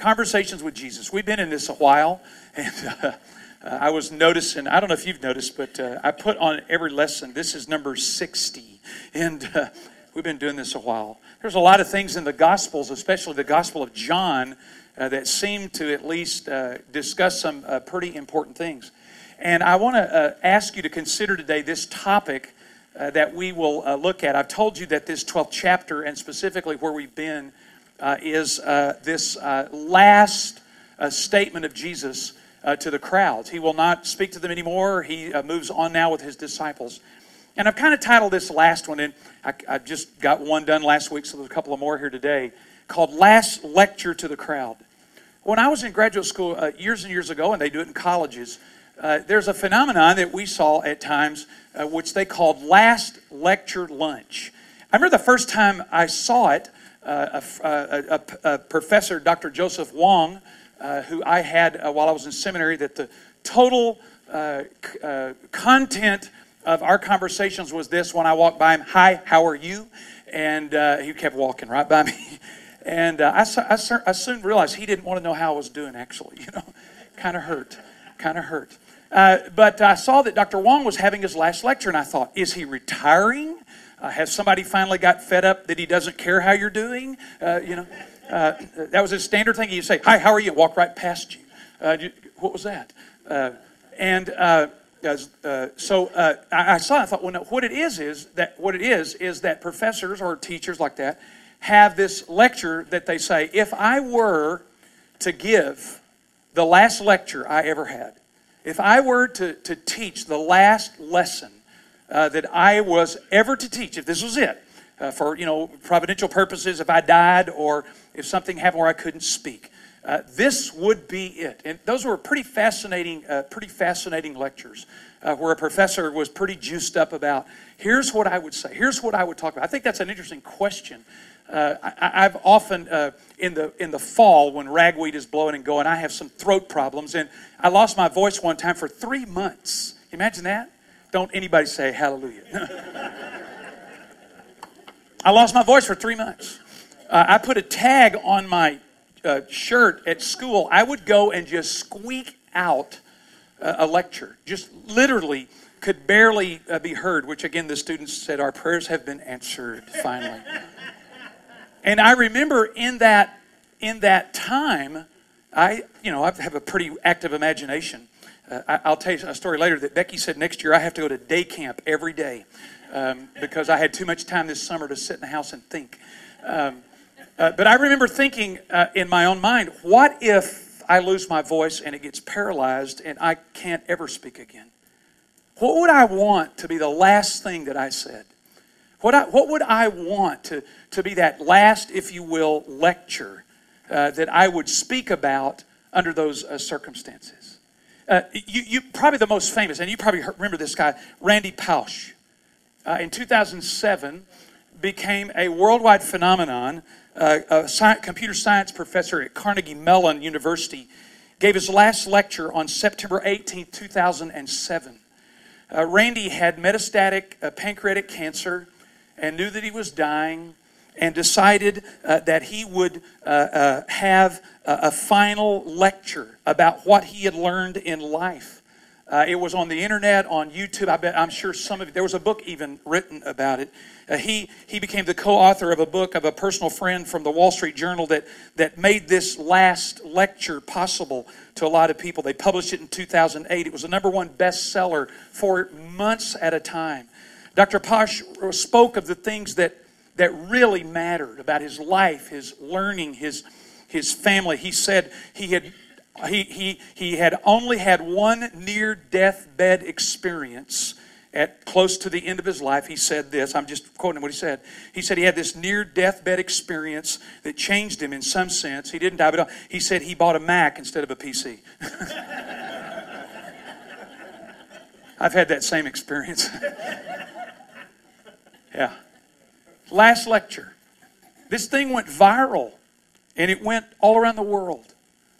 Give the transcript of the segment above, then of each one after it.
Conversations with Jesus. We've been in this a while, and uh, uh, I was noticing, I don't know if you've noticed, but uh, I put on every lesson, this is number 60. And uh, we've been doing this a while. There's a lot of things in the Gospels, especially the Gospel of John, uh, that seem to at least uh, discuss some pretty important things. And I want to ask you to consider today this topic that we will look at. I've told you that this 12th chapter, and specifically where we've been, is this last statement of Jesus uh, to the crowds. He will not speak to them anymore. He uh, moves on now with his disciples. And I've kind of titled this last one, and I, I, just got one done last week, so there's a couple of more here today, called Last Lecture to the Crowd. When I was in graduate school uh, years and years ago, and they do it in colleges, uh, there's a phenomenon that we saw at times, uh, which they called Last Lecture Lunch. I remember the first time I saw it, uh, a, a, a, a professor, Dr. Joseph Wong, uh, who I had uh, while I was in seminary, that the total uh, uh, content of our conversations was this when I walked by him Hi, how are you? And uh, he kept walking right by me. And I, I, I, soon realized he didn't want to know how I was doing, actually. You know, kind of hurt. Kind of hurt. but I saw that Dr. Wong was having his last lecture, and I thought, is he retiring? Uh, has somebody finally got fed up that he doesn't care how you're doing? Uh, you know, uh, that was his standard thing. He'd say, Hi, how are you? Walk right past you. Uh, what was that? Uh, and uh, so I, I, saw. I thought, well, no, what it is is that what it is is that professors or teachers like that have this lecture that they say, if I were to give the last lecture I ever had, if I were to, to teach the last lesson that I was ever to teach, if this was it, uh, for you know providential purposes if I died or if something happened where I couldn't speak. Uh, this would be it. And those were pretty fascinating, uh, pretty fascinating lectures uh, where a professor was pretty juiced up about. Here's what I would say. Here's what I would talk about. I think that's an interesting question. Uh, I, have often uh, in the in the fall when ragweed is blowing and going, I have some throat problems, and I lost my voice one time for three months. Imagine that. Don't anybody say hallelujah. I lost my voice for three months. Uh, I put a tag on my uh, shirt at school. I would go and just squeak out uh, a lecture, just literally could barely uh, be heard, which again, the students said, Our prayers have been answered finally. and I remember in that, in that time, I, you know, I have a pretty active imagination. Uh, I, will tell you a story later that Becky said next year I have to go to day camp every day um, because I had too much time this summer to sit in the house and think. Um, uh, but I remember thinking uh, in my own mind, what if I lose my voice and it gets paralyzed and I can't ever speak again? What would I want to be the last thing that I said? What, I, what would I want to, to be that last, if you will, lecture uh, that I would speak about under those uh, circumstances? Uh, you, you probably the most famous, and you probably remember this guy, Randy Pausch uh, in 2007 became a worldwide phenomenon. Uh, a science, computer science professor at Carnegie Mellon University gave his last lecture on September 18, 2007. Uh, Randy had metastatic uh, pancreatic cancer and knew that he was dying and decided that he would have a, final lecture about what he had learned in life. Uh, it was on the internet, on YouTube. I bet I'm sure some of you, there was a book even written about it. Uh, he he became the co-author of a book of a personal friend from the Wall Street Journal that that made this last lecture possible to a lot of people. They published it in 2008. It was a number one bestseller for months at a time. Dr. Pausch spoke of the things that that really mattered about his life, his learning, his his family. He said he had he, he, he had only had one near deathbed experience at close to the end of his life. He said this I'm just quoting what he said. He said he had this near deathbed experience that changed him in some sense. He didn't die, but he said he bought a Mac instead of a PC. I've had that same experience. yeah. Last lecture. This thing went viral and it went all around the world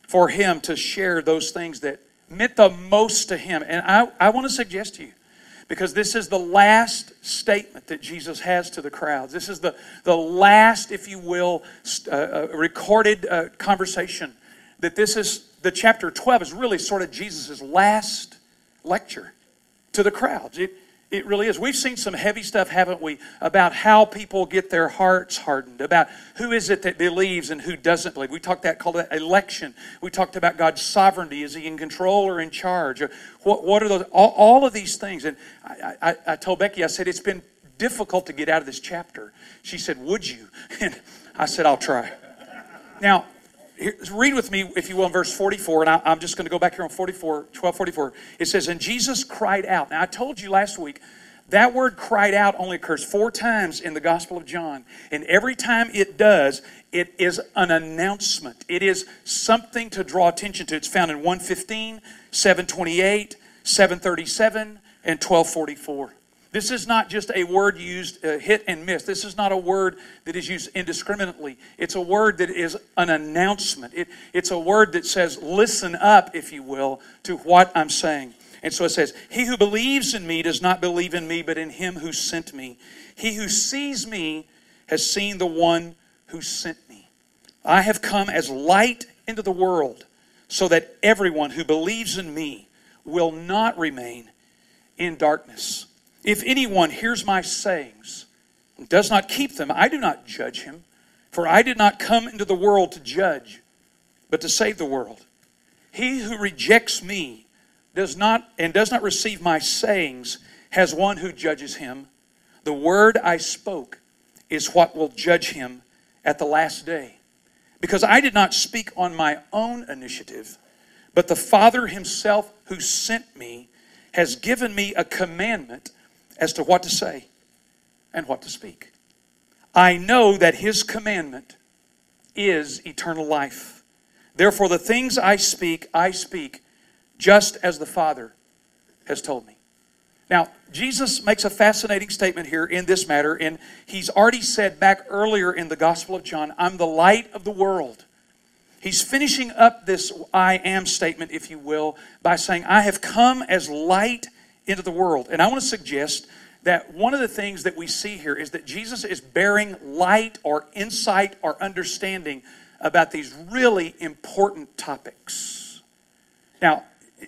for him to share those things that meant the most to him. And I, I want to suggest to you, because this is the last statement that Jesus has to the crowds. This is the, the last, if you will, uh, uh, recorded uh, conversation that this is the chapter 12 is really sort of Jesus' last lecture to the crowds. It, it really is. We've seen some heavy stuff, haven't we, about how people get their hearts hardened, about who is it that believes and who doesn't believe. We talked that called that election. We talked about God's sovereignty. Is he in control or in charge? What, what are those? All, all of these things. And I, I, I told Becky, I said, it's been difficult to get out of this chapter. She said, Would you? And I said, I'll try. Now, here, read with me, if you will, in verse 44, and I, am just going to go back here on 44, 1244. It says, And Jesus cried out. Now, I told you last week, that word cried out only occurs four times in the Gospel of John. And every time it does, it is an announcement. It is something to draw attention to. It's found in 115, 728, 737, and 1244. This is not just a word used uh, hit and miss. This is not a word that is used indiscriminately. It's a word that is an announcement. It, it's a word that says, listen up, if you will, to what I'm saying. And so it says, He who believes in me does not believe in me, but in him who sent me. He who sees me has seen the one who sent me. I have come as light into the world so that everyone who believes in me will not remain in darkness. If anyone hears my sayings and does not keep them, I do not judge him, for I did not come into the world to judge, but to save the world. He who rejects me does not and does not receive my sayings has one who judges him. The word I spoke is what will judge him at the last day. Because I did not speak on my own initiative, but the Father himself who sent me has given me a commandment as to what to say and what to speak. I know that His commandment is eternal life. Therefore, the things I speak, I speak just as the Father has told me. Now, Jesus makes a fascinating statement here in this matter, and he's already said back earlier in the Gospel of John, I'm the light of the world. He's finishing up this I am statement, if you will, by saying, I have come as light into the world. And I want to suggest that one of the things that we see here is that Jesus is bearing light or insight or understanding about these really important topics. Now,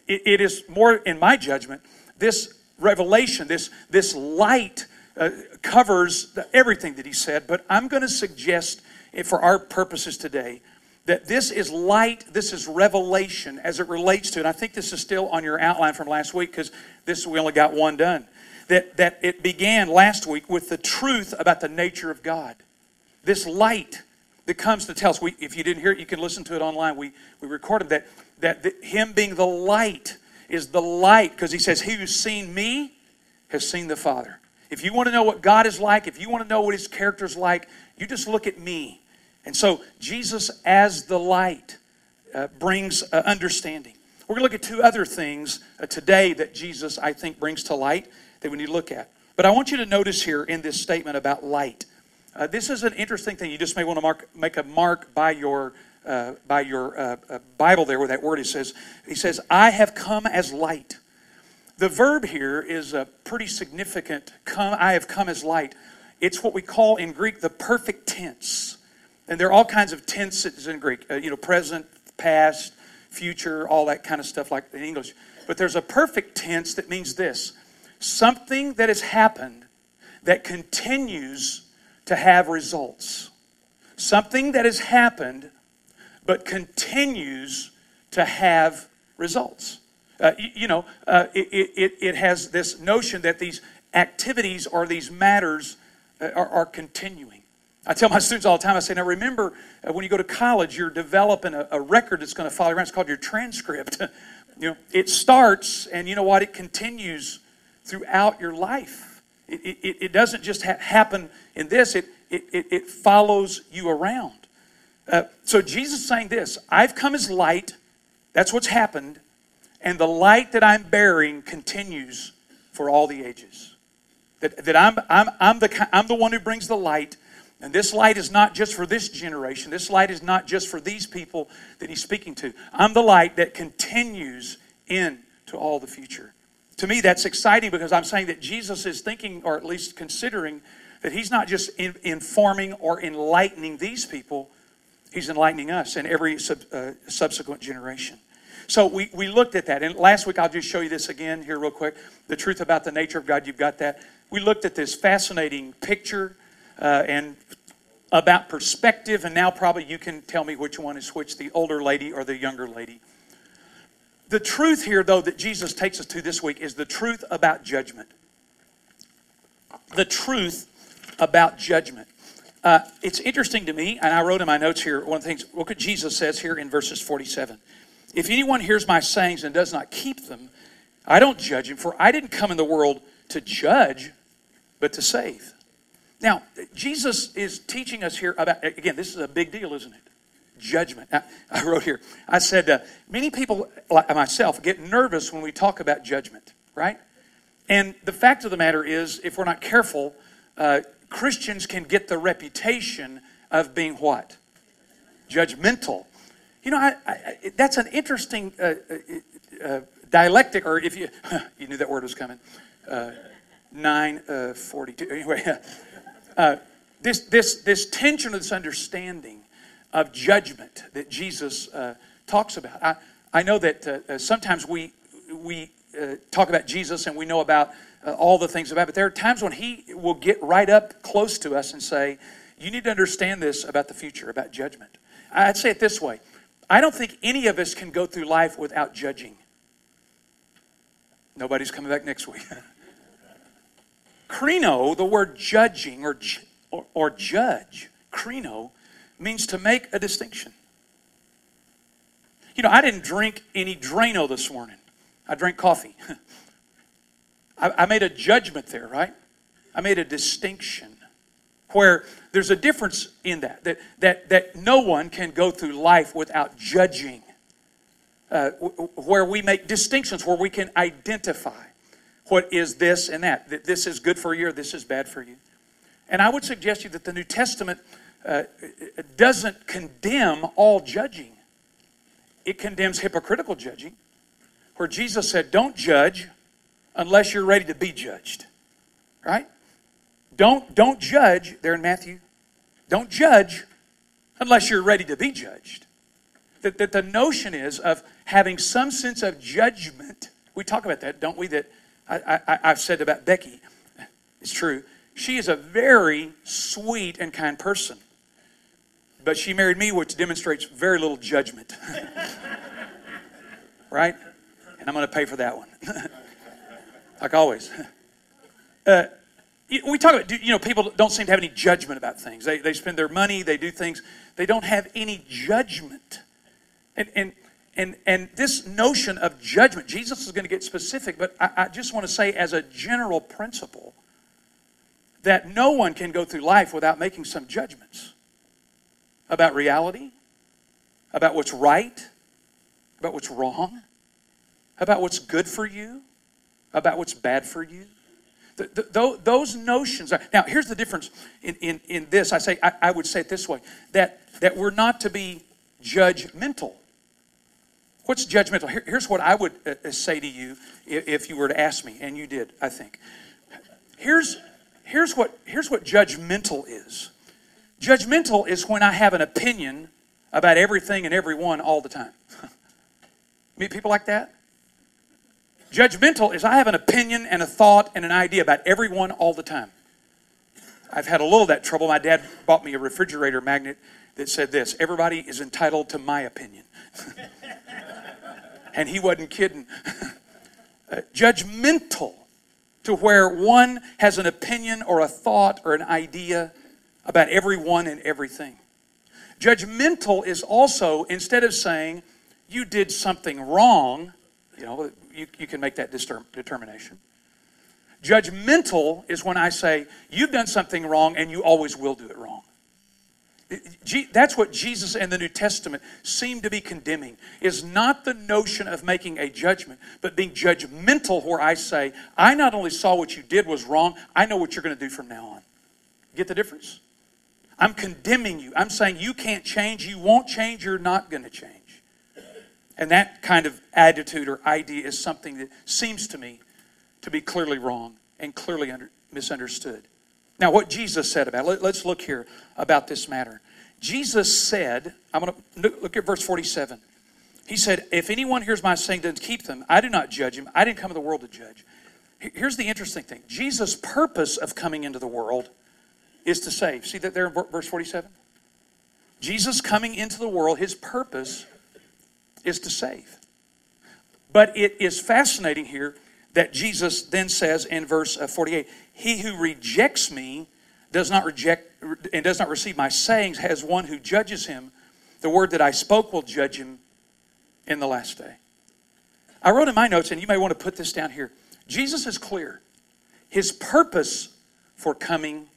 it, is more, in my judgment, this revelation, this, this light uh, covers everything that he said, but I'm going to suggest, for our purposes today, that this is light, this is revelation as it relates to, and I think this is still on your outline from last week because this we only got one done. That, that it began last week with the truth about the nature of God. This light that comes to tell us. We, if you didn't hear it, you can listen to it online. We, we recorded that, that the, Him being the light is the light because He says, He who's seen me has seen the Father. If you want to know what God is like, if you want to know what His character is like, you just look at me and so, Jesus as the light uh, brings uh, understanding. We're going to look at two other things uh, today that Jesus, I think, brings to light that we need to look at. But I want you to notice here in this statement about light. Uh, this is an interesting thing. You just may want to mark, make a mark by your uh, by your uh, Bible there where that word is says. He says, "I have come as light." The verb here is a pretty significant. Come, I have come as light. It's what we call in Greek the perfect tense. And there are all kinds of tenses in Greek, uh, you know, present, past, future, all that kind of stuff like in English. But there's a perfect tense that means this something that has happened that continues to have results. Something that has happened but continues to have results. Uh, you, you, know, uh, it, it, it has this notion that these activities or these matters uh, are, are continuing. I tell my students all the time, I say, now remember, uh, when you go to college, you're developing a, a record that's going to follow around. It's called your transcript. you know, it starts, and you know what? It continues throughout your life. It, it, it doesn't just ha- happen in this, it, it, it follows you around. Uh, so Jesus saying this I've come as light, that's what's happened, and the light that I'm bearing continues for all the ages. That, that I'm, I'm, I'm, the, I'm the one who brings the light and this light is not just for this generation. This light is not just for these people that he's speaking to. I'm the light that continues into all the future. To me, that's exciting because I'm saying that Jesus is thinking, or at least considering, that he's not just in, informing or enlightening these people, He's enlightening us and every sub, uh, subsequent generation. So we, we looked at that. And last week, I'll just show you this again here, real quick. The truth about the nature of God, you've got that. We looked at this fascinating picture uh, and about perspective, and now probably you can tell me which one is which, the older lady or the younger lady. The truth here, though, that Jesus takes us to this week is the truth about judgment. The truth about judgment. Uh, it's interesting to me, and I wrote in my notes here one of the things, look what Jesus says here in verses 47. If anyone hears my sayings and does not keep them, I don't judge him, for I didn't come in the world to judge, but to save. Now, Jesus is teaching us here about, again, this is a big deal, isn't it? Judgment. I, I wrote here, I said, uh, many people, like myself, get nervous when we talk about judgment, right? And the fact of the matter is, if we're not careful, uh, Christians can get the reputation of being what? Judgmental. You know, I, I, that's an interesting uh, uh, uh dialectic, or if you, you knew that word was coming. Uh, 942. Anyway, uh, this, this, this tension, of this understanding of judgment that Jesus uh, talks about. I, I know that uh, uh sometimes we, we uh, talk about Jesus and we know about all the things about it, but there are times when he will get right up close to us and say, You need to understand this about the future, about judgment. I'd say it this way I don't think any of us can go through life without judging. Nobody's coming back next week. Krino, the word judging or, or, or judge, krino, means to make a distinction. You know, I didn't drink any Drano this morning. I drank coffee. I, I made a judgment there, right? I made a distinction where there's a difference in that, that, that, that no one can go through life without judging, uh, where we make distinctions, where we can identify what is this and that, that this is good for you or this is bad for you. And I would suggest you that the New Testament uh, doesn't condemn all judging, it condemns hypocritical judging, where Jesus said, Don't judge unless you're ready to be judged. Right? Don't, don't judge, there in Matthew, don't judge unless you're ready to be judged. That, that the notion is of having some sense of judgment. We talk about that, don't we? That I, I, I've said about Becky. It's true. She is a very sweet and kind person. But she married me, which demonstrates very little judgment. right? And I'm going to pay for that one. like always. Uh, we talk about, you know, people don't seem to have any judgment about things. They, they spend their money, they do things, they don't have any judgment. And, and, and, and this notion of judgment, Jesus is going to get specific, but I, I just want to say, as a general principle, that no one can go through life without making some judgments about reality, about what's right, about what's wrong, about what's good for you, about what's bad for you. The, the, those notions are, now here's the difference in, in, in this i say I, I, would say it this way that that we're not to be judgmental what's judgmental? Here, here's what i would uh, uh, say to you if, if you were to ask me and you did i think. Here's here's what here's what judgmental is. Judgmental is when i have an opinion about everything and everyone all the time. Meet people like that? Judgmental is I have an opinion and a thought and an idea about everyone all the time. I've had a little of that trouble. My dad bought me a refrigerator magnet that said this everybody is entitled to my opinion. and he wasn't kidding. uh, judgmental to where one has an opinion or a thought or an idea about everyone and everything. Judgmental is also, instead of saying, you did something wrong, you know, you, you can make that determination. Judgmental is when I say, you've done something wrong and you always will do it wrong. That's what Jesus and the New Testament seem to be condemning is not the notion of making a judgment, but being judgmental where I say, I not only saw what you did was wrong, I know what you're going to do from now on. Get the difference? I'm condemning you. I'm saying you can't change, you won't change, you're not going to change. And that kind of attitude or idea is something that seems to me to be clearly wrong and clearly under, misunderstood. Now, what Jesus said about let, us look here about this matter. Jesus said, I'm going to look at verse 47. He said, If anyone hears my saying doesn't keep them, I do not judge him. I didn't come to the world to judge. Here's the interesting thing Jesus' purpose of coming into the world is to save. See that there in verse 47? Jesus coming into the world, his purpose is to save. But it is fascinating here that Jesus then says in verse uh, 48 He who rejects me does not reject and does not receive my sayings has one who judges him. The word that I spoke will judge him in the last day. I wrote in my notes, and you may want to put this down here. Jesus is clear. His purpose for coming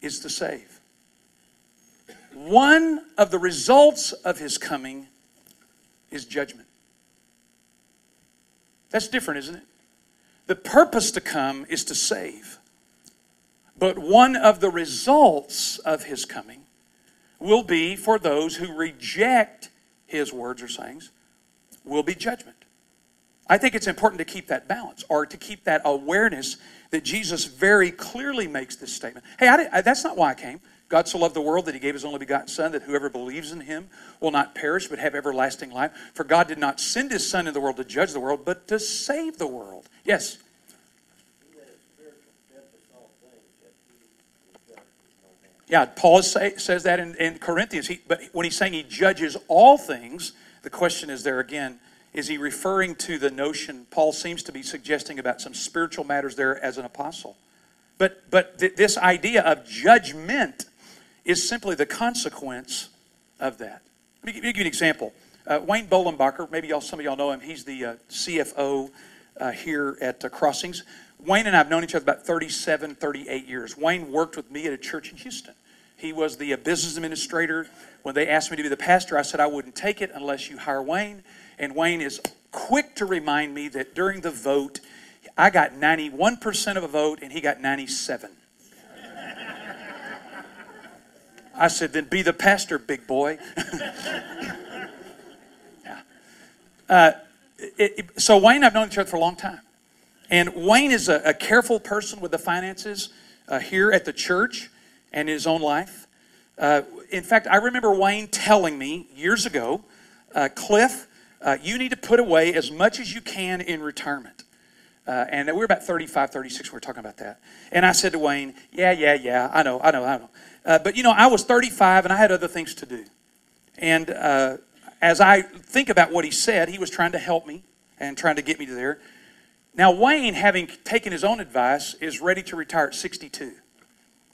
is to save. One of the results of his coming is judgment. That's different, isn't it? The purpose to come is to save. But one of the results of his coming will be for those who reject his words or sayings, will be judgment. I think it's important to keep that balance or to keep that awareness that Jesus very clearly makes this statement. Hey, I I, that's not why I came. God so loved the world that he gave his only begotten Son, that whoever believes in him will not perish but have everlasting life. For God did not send his Son into the world to judge the world, but to save the world. Yes? Yeah, Paul say, says that in, in Corinthians. He, but when he's saying he judges all things, the question is there again is he referring to the notion Paul seems to be suggesting about some spiritual matters there as an apostle? But, but th- this idea of judgment is simply the consequence of that. Let me give, you an example. Uh, Wayne Bolenbacher, maybe y'all, some of y'all know him. He's the uh, CFO uh, here at uh, Crossings. Wayne and I have known each other about 37, 38 years. Wayne worked with me at a church in Houston. He was the uh, business administrator. When they asked me to be the pastor, I said I wouldn't take it unless you hire Wayne. And Wayne is quick to remind me that during the vote, I got 91% of a vote and he got 97. I said, then be the pastor, big boy. yeah. Uh, it, it, so Wayne, I've known each other for a long time. And Wayne is a, a careful person with the finances uh, here at the church and his own life. Uh, in fact, I remember Wayne telling me years ago, uh, Cliff, uh, you need to put away as much as you can in retirement. Uh, and we are about 35, 36, we were talking about that. And I said to Wayne, yeah, yeah, yeah, I know, I know, I know. Uh, but you know, I was 35 and I had other things to do. And uh, as I think about what he said, he was trying to help me and trying to get me to there. Now, Wayne, having taken his own advice, is ready to retire at 62,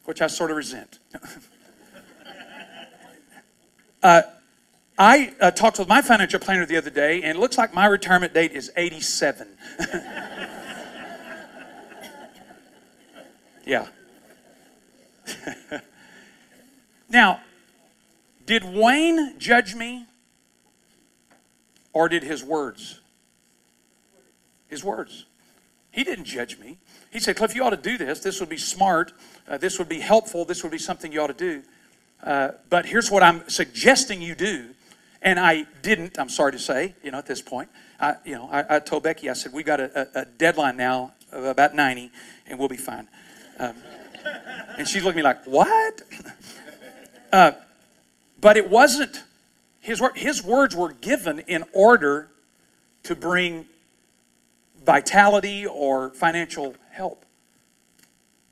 which I sort of resent. uh, I uh, talked with my financial planner the other day, and it looks like my retirement date is 87. yeah. now, did Wayne judge me, or did his words? His words. He didn't judge me. He said, Cliff, you ought to do this. This would be smart. Uh, this would be helpful. This would be something you ought to do. Uh, but here's what I'm suggesting you do and I didn't, I'm sorry to say, you know, at this point. I, you know, I, I told Becky, I said, we've got a, a, deadline now of about 90, and we'll be fine. Um, and she's looking at me like, what? Uh, but it wasn't, his, his words were given in order to bring vitality or financial help.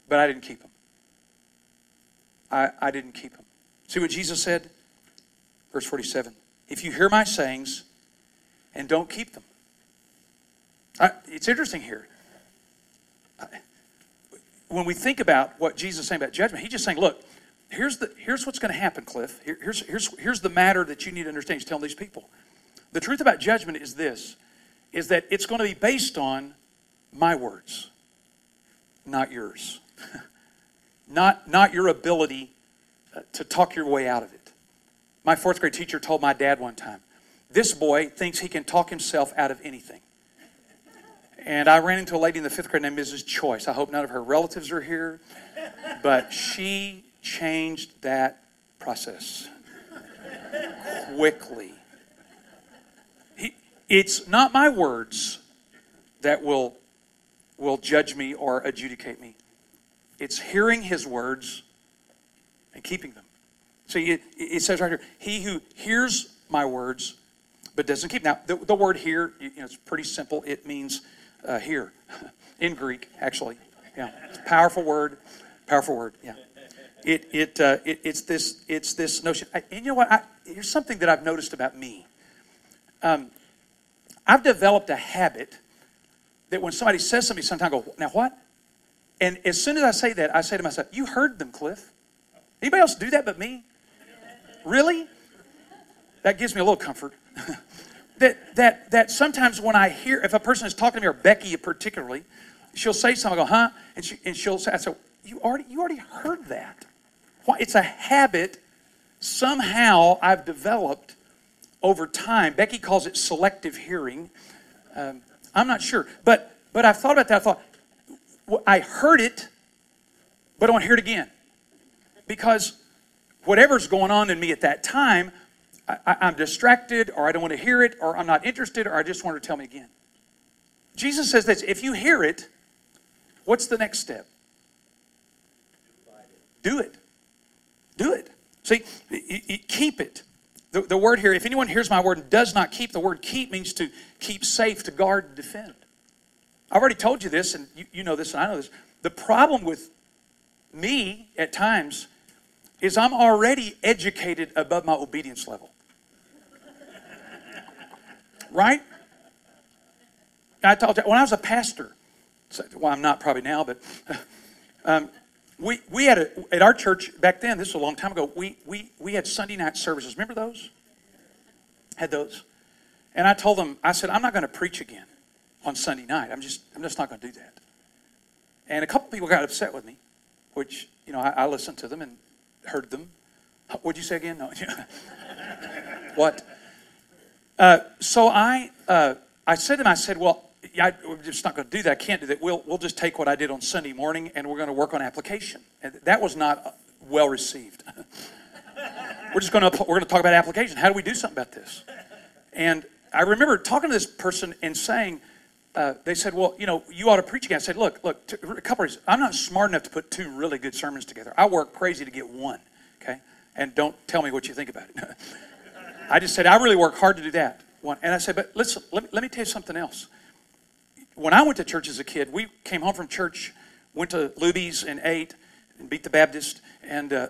But I didn't keep them. I, I didn't keep them. See what Jesus said? Verse 47 if you hear my sayings and don't keep them. I, it's interesting here. When we think about what Jesus is saying about judgment, he's just saying, look, here's, the, here's what's going to happen, Cliff. Here, here's, here's, here's the matter that you need to understand. He's telling these people. The truth about judgment is this, is that it's going to be based on my words, not yours. not, not your ability uh, to talk your way out of it. My fourth grade teacher told my dad one time, This boy thinks he can talk himself out of anything. And I ran into a lady in the fifth grade named Mrs. Choice. I hope none of her relatives are here, but she changed that process quickly. He, it's not my words that will, will judge me or adjudicate me, it's hearing his words and keeping them. So it, it says right here, he who hears my words but doesn't keep. Now, the, the word here, you know, it's pretty simple. It means uh, here in Greek, actually. Yeah, it's a powerful word, powerful word. Yeah, it it, uh, it it's this it's this notion. I, and you know what? I, here's something that I've noticed about me. Um, I've developed a habit that when somebody says something, sometimes I go, "Now what?" And as soon as I say that, I say to myself, "You heard them, Cliff." Anybody else do that but me? Really? That gives me a little comfort. that, that, that sometimes when I hear, if a person is talking to me, or Becky particularly, she'll say something, I go, huh? And, she, and she'll say, I say, you already, you already heard that. Why? It's a habit somehow I've developed over time. Becky calls it selective hearing. Um, I'm not sure. But, but I've thought about that. I thought, well, I heard it, but I want to hear it again. Because whatever's going on in me at that time, I, am distracted, or I don't want to hear it, or I'm not interested, or I just want her to tell me again. Jesus says this if you hear it, what's the next step? Do it. Do it. See, keep it. The, the word here, if anyone hears my word and does not keep, the word keep means to keep safe, to guard, to defend. I've already told you this, and you, you know this, and I know this. The problem with me at times is I'm already educated above my obedience level. Right? I told you, when I was a pastor, well, I'm not probably now, but um, we, we had a, at our church back then, this was a long time ago, we, we, we had Sunday night services. Remember those? Had those. And I told them, I said, I'm not going to preach again on Sunday night. I'm just, I'm just not going to do that. And a couple people got upset with me, which, you know, I, I listened to them and heard them. What'd you say again? No. what? Uh, so I, uh, I said to them I said, well, I, we're just not going to do that. I can't do that. We'll, we'll just take what I did on Sunday morning and we're going to work on application. And that was not well received. we're just going to, we're going to talk about application. How do we do something about this? And I remember talking to this person and saying, uh, they said, well, you know, you ought to preach again. I said, look, look, a couple reasons. I'm not smart enough to put two really good sermons together. I work crazy to get one, okay? And don't tell me what you think about it. I just said, I really work hard to do that. One. And I said, but listen, let me, let me tell you something else. When I went to church as a kid, we came home from church, went to Luby's and ate and beat the Baptist, and, uh,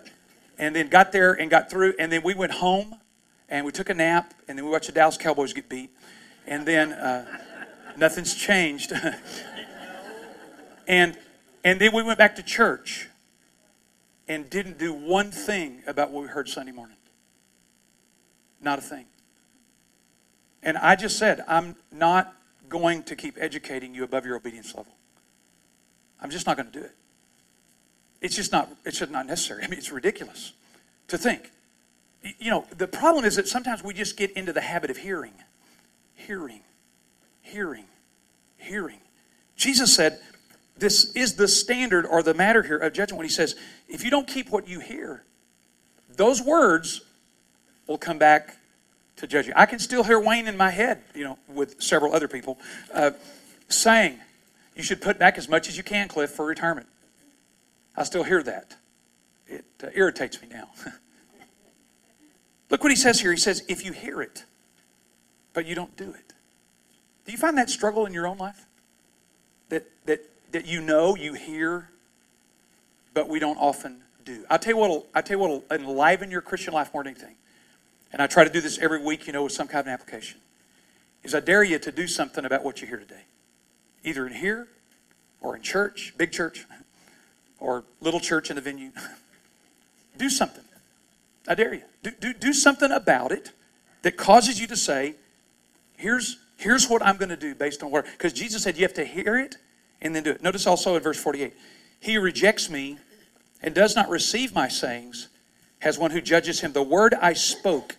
and then got there and got through, and then we went home and we took a nap, and then we watched the Dallas Cowboys get beat, and then uh, nothing's changed. and, and then we went back to church and didn't do one thing about what we heard Sunday morning. Not a thing. And I just said, I'm not going to keep educating you above your obedience level. I'm just not going to do it. It's just not, it's just not necessary. I mean, it's ridiculous to think. You know, the problem is that sometimes we just get into the habit of hearing, hearing, hearing, hearing. Jesus said, this is the standard or the matter here of judgment when he says, if you don't keep what you hear, those words will come back to judge you. I can still hear Wayne in my head, you know, with several other people, uh, saying, You should put back as much as you can, Cliff, for retirement. I still hear that. It uh, irritates me now. Look what he says here. He says, If you hear it, but you don't do it. Do you find that struggle in your own life? That, that, that you know, you hear, but we don't often do. I'll tell you what will, enliven your Christian life more than anything and I try to do this every week, you know, with some kind of application, is I dare you to do something about what you hear today. Either in here or in church, big church, or little church in the venue. do something. I dare you. Do, do, do something about it that causes you to say, here's, here's what I'm going to do based on what. Because Jesus said you have to hear it and then do it. Notice also in verse 48 He rejects me and does not receive my sayings has one who judges him. The word I spoke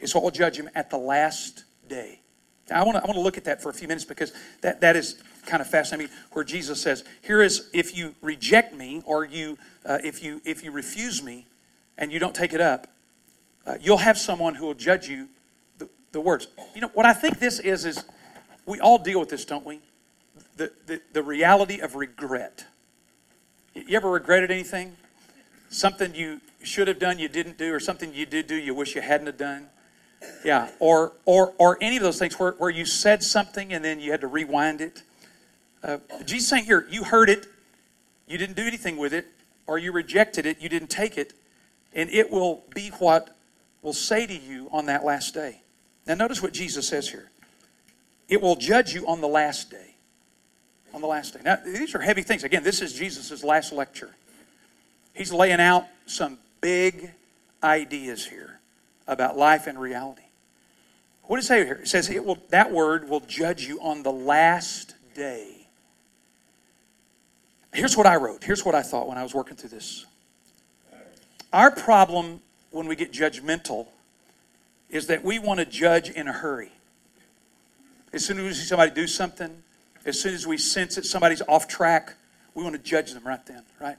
is what will judge him at the last day. Now, I want to I want to look at that for a few minutes because that, that is kind of fascinating. Where Jesus says, "Here is if you reject me or you uh, if you if you refuse me and you don't take it up, uh, you'll have someone who will judge you the, the words." You know what I think this is is we all deal with this, don't we? The, the, the reality of regret. You ever regretted anything? Something you should have done you didn't do, or something you did do you wish you hadn't have done. Yeah, or or or any of those things where, where you said something and then you had to rewind it. Uh, Jesus saying here, you heard it, you didn't do anything with it, or you rejected it, you didn't take it, and it will be what will say to you on that last day. Now, notice what Jesus says here. It will judge you on the last day. On the last day. Now, these are heavy things. Again, this is Jesus' last lecture. He's laying out some big ideas here about life and reality. What does it say here? It says it will, that word will judge you on the last day. Here's what I wrote. Here's what I thought when I was working through this. Our problem when we get judgmental is that we want to judge in a hurry. As soon as we see somebody do something, as soon as we sense that somebody's off track, we want to judge them right then, right?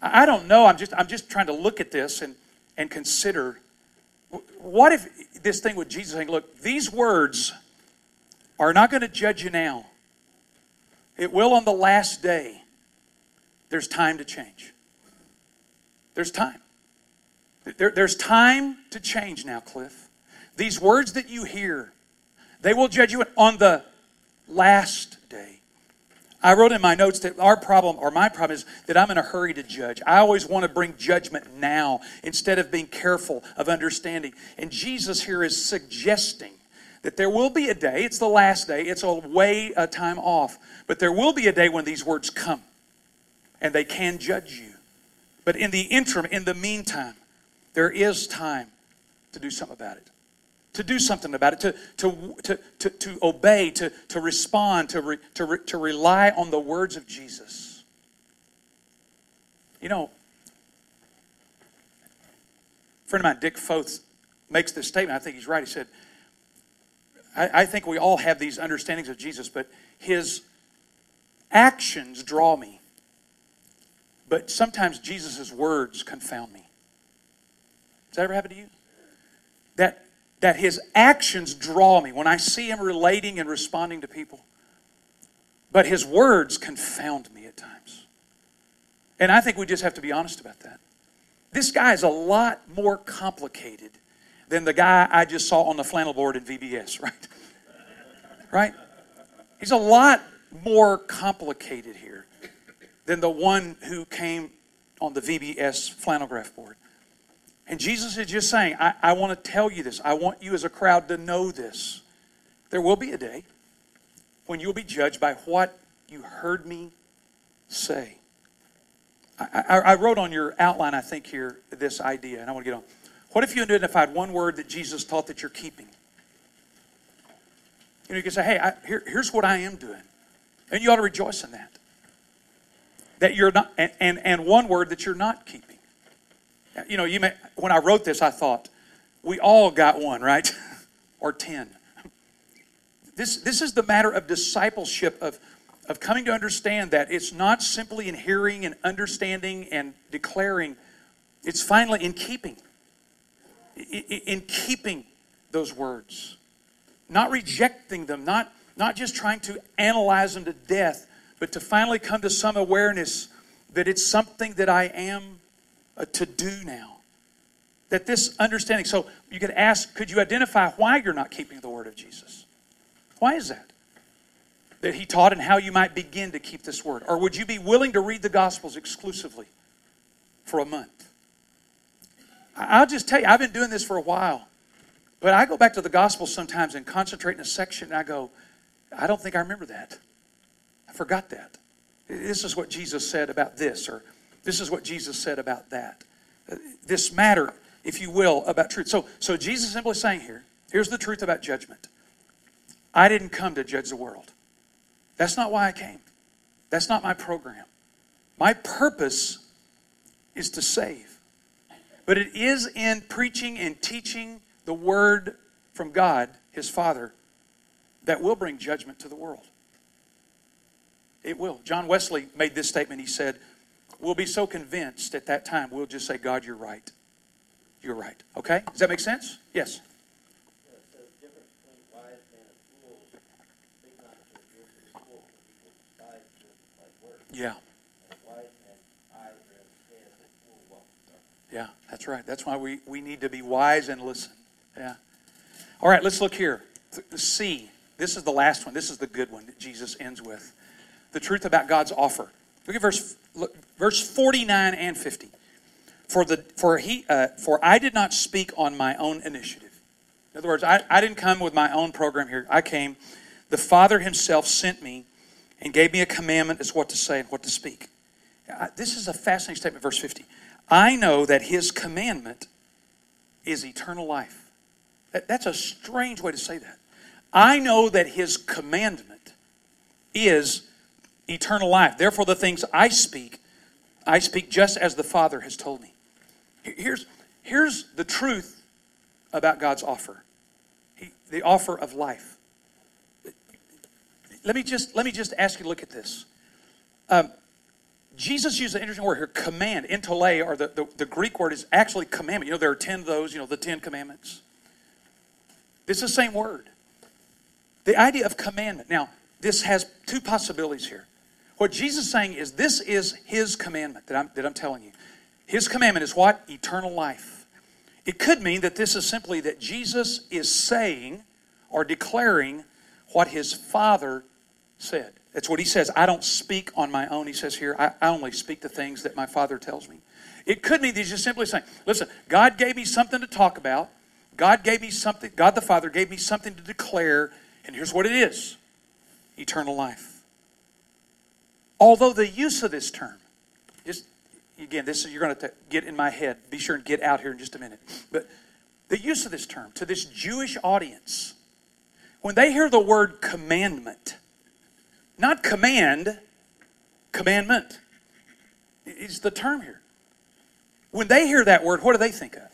I don't know. I'm just I'm just trying to look at this and and consider what if this thing with Jesus saying, look, these words are not going to judge you now. It will on the last day. There's time to change. There's time. There, there's time to change now, Cliff. These words that you hear, they will judge you on the last. I wrote in my notes that our problem, or my problem, is that I'm in a hurry to judge. I always want to bring judgment now instead of being careful of understanding. And Jesus here is suggesting that there will be a day, it's the last day, it's a way a time off, but there will be a day when these words come and they can judge you. But in the interim, in the meantime, there is time to do something about it. To do something about it, to, to, to, to, to obey, to, to respond, to, re, to, re, to rely on the words of Jesus. You know, a friend of mine, Dick Foth, makes this statement. I think he's right. He said, I, I think we all have these understandings of Jesus, but his actions draw me. But sometimes Jesus' words confound me. Does that ever happen to you? That, that his actions draw me when I see him relating and responding to people. But his words confound me at times. And I think we just have to be honest about that. This guy is a lot more complicated than the guy I just saw on the flannel board in VBS, right? right? He's a lot more complicated here than the one who came on the VBS flannel graph board. And Jesus is just saying, I, I want to tell you this. I want you as a crowd to know this. There will be a day when you'll be judged by what you heard me say. I, I, I wrote on your outline, I think, here, this idea, and I want to get on. What if you identified one word that Jesus taught that you're keeping? You know, you can say, hey, I, here, here's what I am doing. And you ought to rejoice in that. That you're not, and, and, and one word that you're not keeping. You know, you may, when I wrote this, I thought, we all got one, right? or 10. This, this is the matter of discipleship, of, of coming to understand that it's not simply in hearing and understanding and declaring, it's finally in keeping. In keeping those words. Not rejecting them, not, not just trying to analyze them to death, but to finally come to some awareness that it's something that I am a to do now. That this understanding, so you could ask, could you identify why you're not keeping the word of Jesus? Why is that? That he taught and how you might begin to keep this word? Or would you be willing to read the Gospels exclusively for a month? I'll just tell you, I've been doing this for a while. But I go back to the Gospels sometimes and concentrate in a section and I go, I don't think I remember that. I forgot that. This is what Jesus said about this, or this is what Jesus said about that. This matter, if you will, about truth. So, so Jesus is simply saying here, here's the truth about judgment. I didn't come to judge the world. That's not why I came. That's not my program. My purpose is to save. But it is in preaching and teaching the word from God, his Father, that will bring judgment to the world. It will. John Wesley made this statement. He said, we'll be so convinced at that time, we'll just say, God, you're right. You're right. Okay? Does that make sense? Yes. Yeah. Yeah, that's right. That's why we, we need to be wise and listen. Yeah. All right, let's look here. C. This is the last one. This is the good one that Jesus ends with. The truth about God's offer. Look at verse look, verse 49 and 50. For the for he uh, for I did not speak on my own initiative. In other words, I, I didn't come with my own program here. I came, the Father Himself sent me and gave me a commandment as what to say and what to speak. This is a fascinating statement, verse 50. I know that His commandment is eternal life. That, That's a strange way to say that. I know that His commandment is eternal life. Therefore, the things I speak, I speak just as the Father has told me. Here's, here's the truth about God's offer he, the offer of life. Let me just, let me just ask you to look at this. Um, Jesus used an interesting word here, command. Entole, or the, the, the, Greek word is actually commandment. You know, there are 10 of those, you know, the 10 commandments. It's the same word. The idea of commandment. Now, this has two possibilities here. What Jesus is saying is this is his commandment that I'm, that I'm telling you. His commandment is what? Eternal life. It could mean that this is simply that Jesus is saying or declaring what his Father said. That's what he says. I don't speak on my own. He says here, I, I only speak the things that my Father tells me. It could mean that he's just simply saying, listen, God gave me something to talk about. God gave me something, God the Father gave me something to declare, and here's what it is eternal life. Although the use of this term, just again, this is you're going to get in my head. Be sure and get out here in just a minute. But the use of this term to this Jewish audience, when they hear the word commandment, not command, commandment. is the term here. When they hear that word, what do they think of?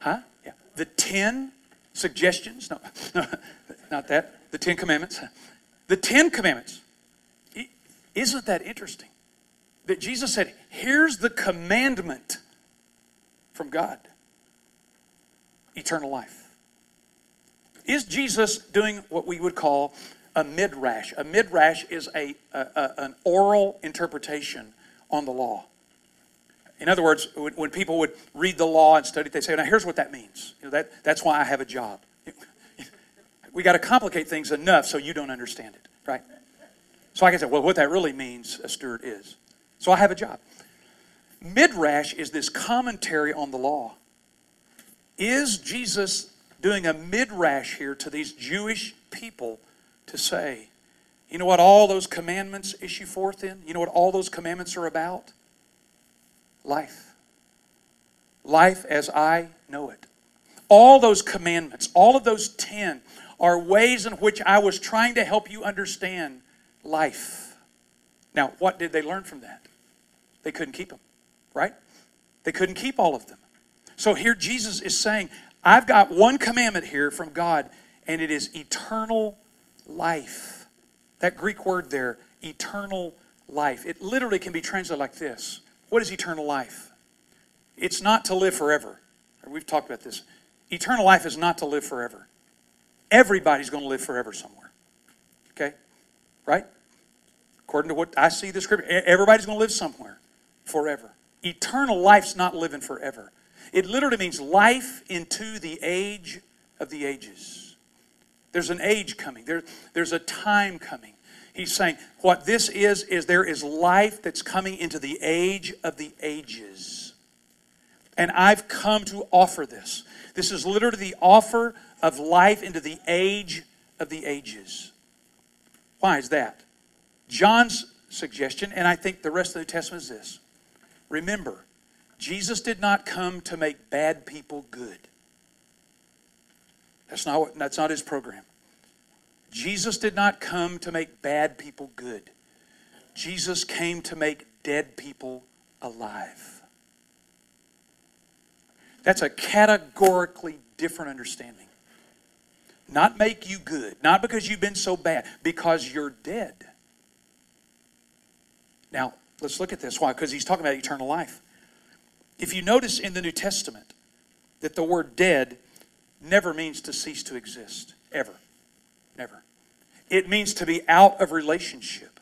Huh? Yeah. The ten suggestions? No, no, not that. The Ten Commandments. The Ten Commandments. Isn't that interesting? That Jesus said, here's the commandment from God eternal life. Is Jesus doing what we would call a midrash? A midrash is a, a, a an oral interpretation on the law. In other words, when, people would read the law and study it, they say, now here's what that means. You know, that, that's why I have a job we got to complicate things enough so you don't understand it, right? So like I said, well, what that really means, a steward is. So I have a job. Midrash is this commentary on the law. Is Jesus doing a midrash here to these Jewish people to say, you know what all those commandments issue forth in? You know what all those commandments are about? Life. Life as I know it. All those commandments, all of those ten, are ways in which I was trying to help you understand life. Now, what did they learn from that? They couldn't keep them, right? They couldn't keep all of them. So here Jesus is saying, I've got one commandment here from God, and it is eternal life. That Greek word there, eternal life, it literally can be translated like this What is eternal life? It's not to live forever. We've talked about this. Eternal life is not to live forever. Everybody's going to live forever somewhere. Okay? Right? According to what I see the scripture, everybody's going to live somewhere forever. Eternal life's not living forever. It literally means life into the age of the ages. There's an age coming. There, there's a time coming. He's saying what this is is there is life that's coming into the age of the ages. And I've come to offer this. This is literally the offer of life into the age of the ages. Why is that? John's suggestion, and I think the rest of the New Testament is this. Remember, Jesus did not come to make bad people good. That's not, what, that's not his program. Jesus did not come to make bad people good. Jesus came to make dead people alive. That's a categorically different understanding. Not make you good, not because you've been so bad, because you're dead. Now, let's look at this. Why? Because he's talking about eternal life. If you notice in the New Testament that the word dead never means to cease to exist, ever. Never. It means to be out of relationship.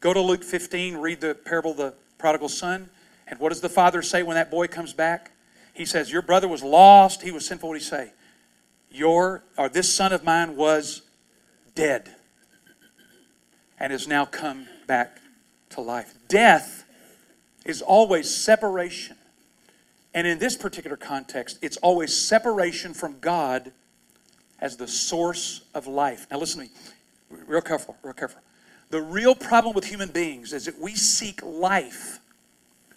Go to Luke 15, read the parable of the prodigal son, And what does the father say when that boy comes back? He says, Your brother was lost, he was sinful. What do he say? Your or this son of mine was dead and has now come back to life. Death is always separation. And in this particular context, it's always separation from God as the source of life. Now, listen to me, real careful, real careful. The real problem with human beings is that we seek life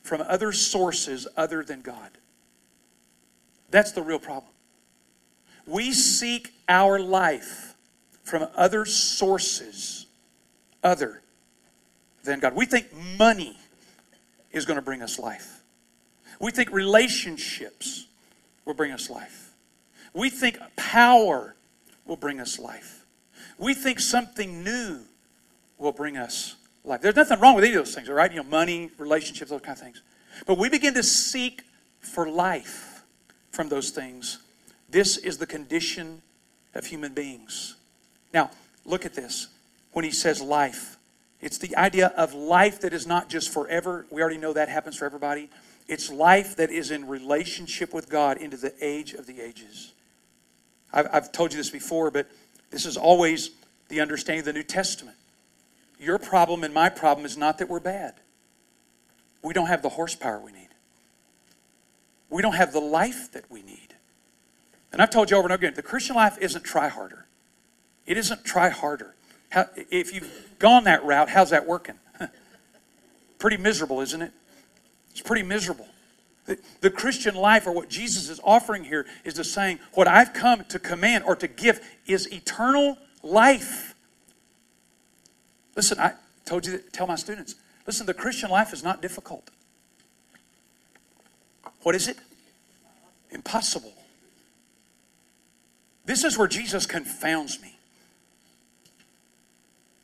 from other sources other than God. That's the real problem. We seek our life from other sources other than God. We think money is going to bring us life. We think relationships will bring us life. We think power will bring us life. We think something new will bring us life. There's nothing wrong with any of those things, all right? You know, money, relationships, those kind of things. But we begin to seek for life from those things. This is the condition of human beings. Now, look at this. When he says life, it's the idea of life that is not just forever. We already know that happens for everybody. It's life that is in relationship with God into the age of the ages. I've, I've told you this before, but this is always the understanding of the New Testament. Your problem and my problem is not that we're bad. We don't have the horsepower we need. We don't have the life that we need. And I've told you over and over again the Christian life isn't try harder. It isn't try harder. How, if you've gone that route, how's that working? pretty miserable, isn't it? It's pretty miserable. The, the Christian life, or what Jesus is offering here, is the saying, What I've come to command or to give is eternal life. Listen, I told you, that, tell my students, listen, the Christian life is not difficult. What is it? Impossible. This is where Jesus confounds me.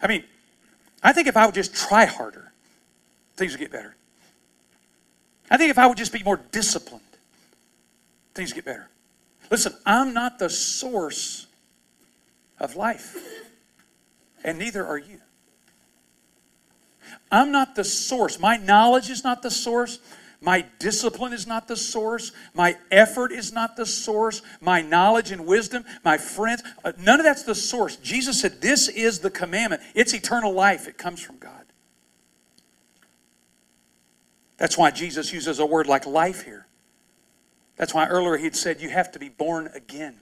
I mean, I think if I would just try harder, things would get better. I think if I would just be more disciplined, things would get better. Listen, I'm not the source of life, and neither are you. I'm not the source. My knowledge is not the source. My discipline is not the source. My effort is not the source. My knowledge and wisdom, my friends, uh, none of that's the source. Jesus said, This is the commandment. It's eternal life. It comes from God. That's why Jesus uses a word like life here. That's why earlier he'd said, You have to be born again.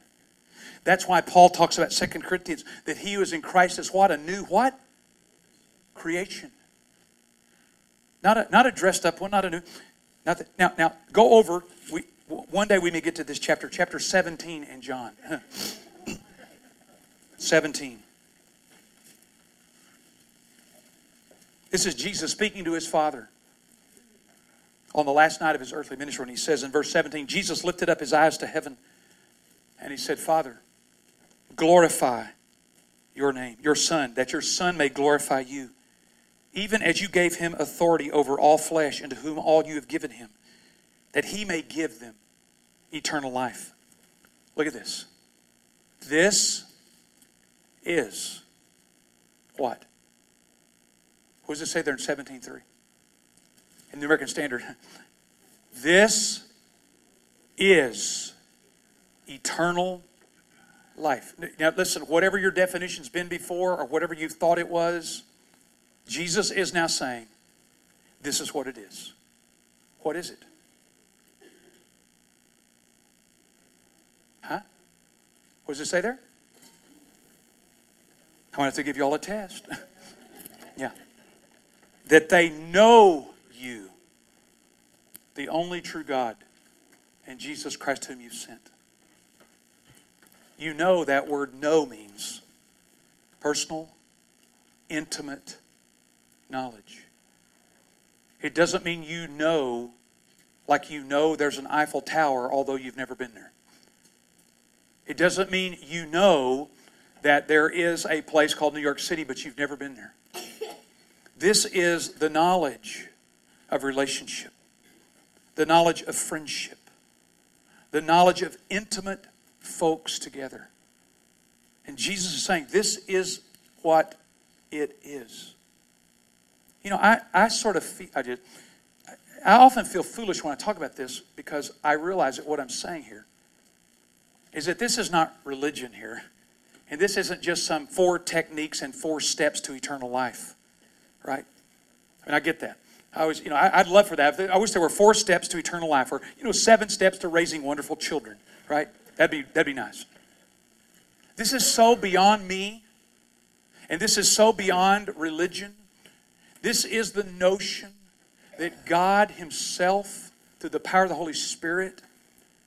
That's why Paul talks about Second Corinthians that he who is in Christ is what? A new what? Creation. Not a, not a dressed up one, not a new. Now, now, now go over. We, one day we may get to this chapter, chapter 17 in John. 17. This is Jesus speaking to his Father on the last night of his earthly ministry. And he says in verse 17, Jesus lifted up his eyes to heaven and he said, Father, glorify your name, your Son, that your Son may glorify you even as you gave him authority over all flesh, and to whom all you have given him, that he may give them eternal life. Look at this. This is what? What does it say there in 17.3? In the American Standard. This is eternal life. Now, listen, whatever your definition's been before or whatever you thought it was, Jesus is now saying, This is what it is. What is it? Huh? What does it say there? I want to give you all a test. yeah. That they know you, the only true God, and Jesus Christ whom you've sent. You know that word know means personal, intimate, knowledge. It doesn't mean you know like you know there's an Eiffel Tower, although you've never been there. It doesn't mean you know that there is a place called New York City, but you've never been there. This is the knowledge of relationship, the knowledge of friendship, the knowledge of intimate folks together. And Jesus is saying, This is what it is. You know, I, I sort of feel, I did, I often feel foolish when I talk about this because I realize that what I'm saying here is that this is not religion here. And this isn't just some four techniques and four steps to eternal life, right? And I get that. I was, you know, I, would love for that. I wish there were four steps to eternal life, or you know, seven steps to raising wonderful children, right? That'd be that'd be nice. This is so beyond me, and this is so beyond religion. This is the notion that God Himself, through the power of the Holy Spirit,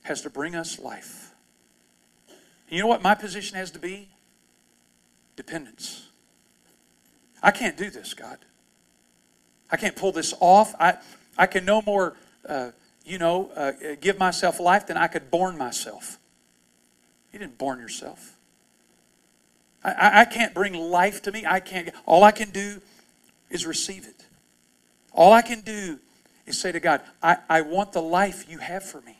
has to bring us life. You know what my position has to be? Dependence. I can't do this, God. I can't pull this off. I, I can no more, uh, you know, uh, give myself life than I could born myself. You didn't born yourself. I, I can't bring life to me. I can't. All I can do is receive it. All I can do is say to God, I, I want the life you have for me.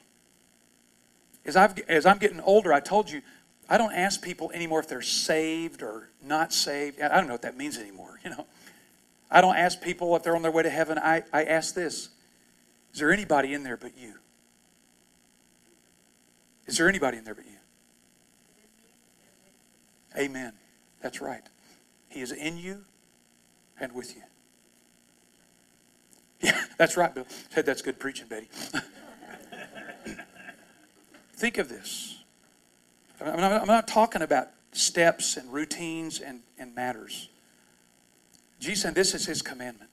As, I've, as I'm getting older, I told you, I don't ask people anymore if they're saved or not saved. I don't know what that means anymore, you know. I don't ask people if they're on their way to heaven. I, I ask this Is there anybody in there but you? Is there anybody in there but you? Amen. That's right. He is in you and with you. Yeah, that's right, Bill. Said that's good preaching, Betty. Think of this. I'm not, I'm not, talking about steps and routines and, and matters. Jesus said this is his commandment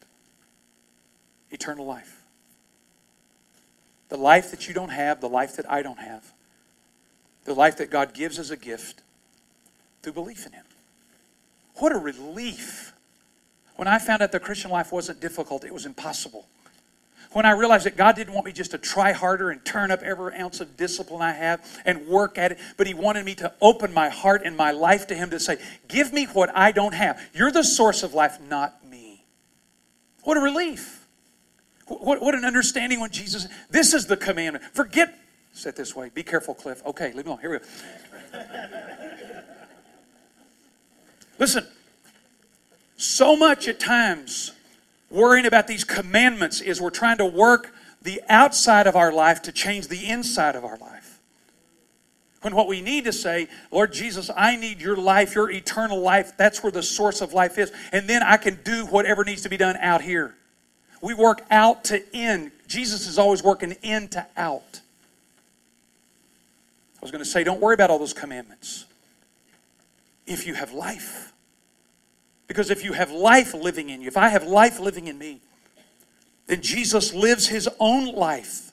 eternal life. The life that you don't have, the life that I don't have, the life that God gives as a gift through belief in him. What a relief. When I found out the Christian life wasn't difficult, it was impossible. When I realized that God didn't want me just to try harder and turn up every ounce of discipline I have and work at it, but He wanted me to open my heart and my life to Him to say, Give me what I don't have. You're the source of life, not me. What a relief. What, what an understanding when Jesus, this is the commandment. Forget, set this way. Be careful, Cliff. Okay, leave me alone. Here we go. Listen, so much at times worrying about these commandments is we're trying to work the outside of our life to change the inside of our life. When what we need to say, Lord Jesus, I need your life, your eternal life. That's where the source of life is. And then I can do whatever needs to be done out here. We work out to in. Jesus is always working in to out. I was going to say, don't worry about all those commandments. If you have life, because if you have life living in you, if I have life living in me, then Jesus lives his own life.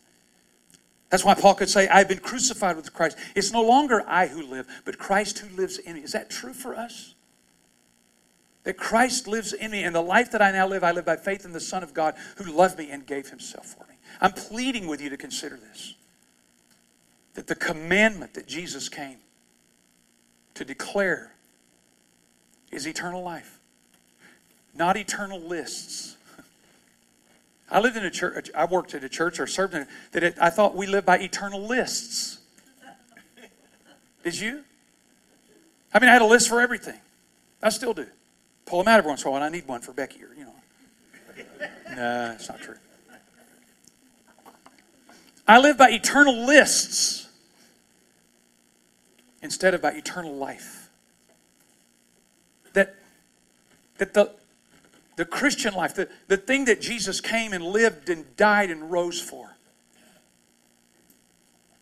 That's why Paul could say, I've been crucified with Christ. It's no longer I who live, but Christ who lives in me. Is that true for us? That Christ lives in me, and the life that I now live, I live by faith in the Son of God who loved me and gave himself for me. I'm pleading with you to consider this. That the commandment that Jesus came to declare is eternal life not eternal lists. I lived in a church, I worked at a church or served in that it, I thought we lived by eternal lists. Did you? I mean, I had a list for everything. I still do. Pull them out every once in a while, and I need one for Becky or, you know. nah, it's not true. I live by eternal lists instead of by eternal life. That, that the, the Christian life, the, the thing that Jesus came and lived and died and rose for,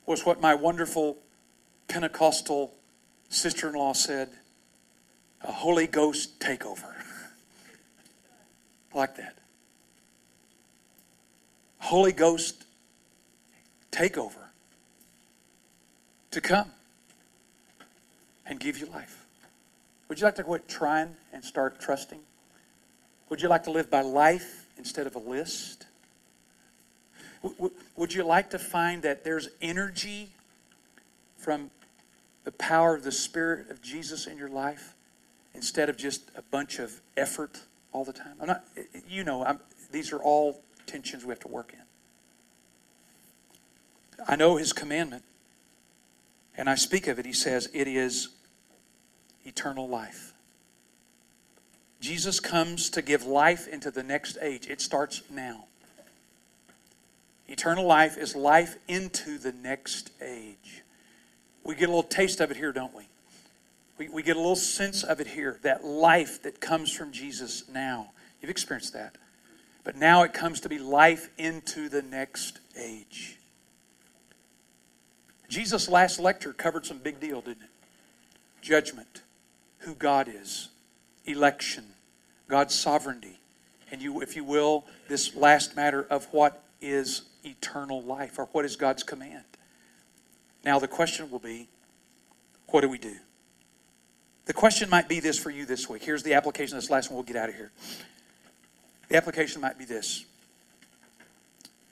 was what my wonderful Pentecostal sister in law said a Holy Ghost takeover. like that. Holy Ghost takeover to come and give you life. Would you like to quit trying and start trusting? Would you like to live by life instead of a list? Would you like to find that there's energy from the power of the Spirit of Jesus in your life instead of just a bunch of effort all the time? I'm not, you know, I'm, these are all tensions we have to work in. I know His commandment, and I speak of it. He says it is eternal life. Jesus comes to give life into the next age. It starts now. Eternal life is life into the next age. We get a little taste of it here, don't we? We, we get a little sense of it here, that life that comes from Jesus now. You've experienced that. But now it comes to be life into the next age. Jesus' last lecture covered some big deal, didn't it? Judgment, who God is, election, God's sovereignty, and you, if you will, this last matter of what is eternal life or what is God's command. Now the question will be, what do we do? The question might be this for you this week. Here's the application. Of this last one, we'll get out of here. The application might be this.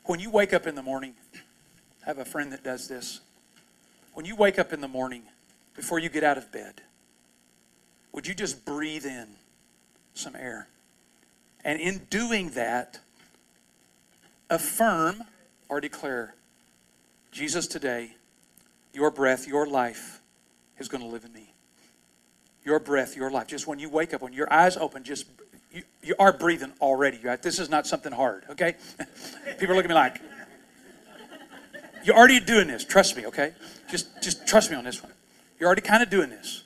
When you wake up in the morning, I have a friend that does this. When you wake up in the morning, before you get out of bed, would you just breathe in some air? And in doing that, affirm or declare Jesus, today, your breath, your life is going to live in me your breath, your life. Just when you wake up, when your eyes open, just you, you are breathing already. Right? This is not something hard, okay? People are looking at me like, you're already doing this. Trust me, okay? Just, just trust me on this one. You're already kind of doing this.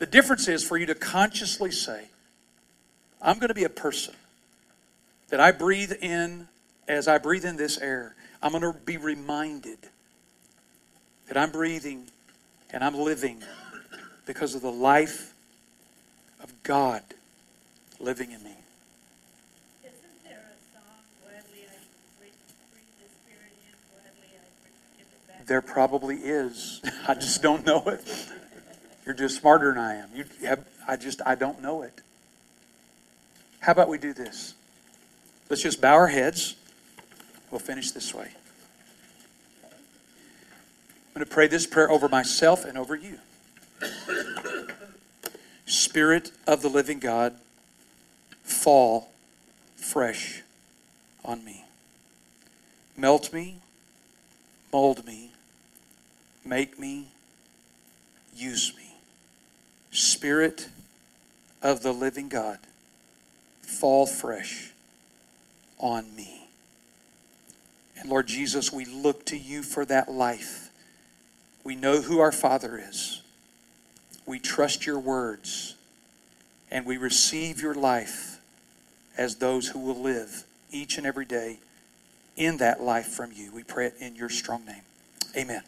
The difference is for you to consciously say, I'm going to be a person that I breathe in as I breathe in this air. I'm going to be reminded that I'm breathing and I'm living because of the life of God living in me. Isn't there a song, Gladly I breathe the Spirit in, gladly I give it back? There probably is. I just don't know it. You're just smarter than I am. You have, I just I don't know it. How about we do this? Let's just bow our heads. We'll finish this way. I'm going to pray this prayer over myself and over you. Spirit of the living God, fall fresh on me. Melt me, mold me, make me, use me. Spirit of the living God, fall fresh on me. And Lord Jesus, we look to you for that life. We know who our Father is. We trust your words and we receive your life as those who will live each and every day in that life from you. We pray it in your strong name. Amen.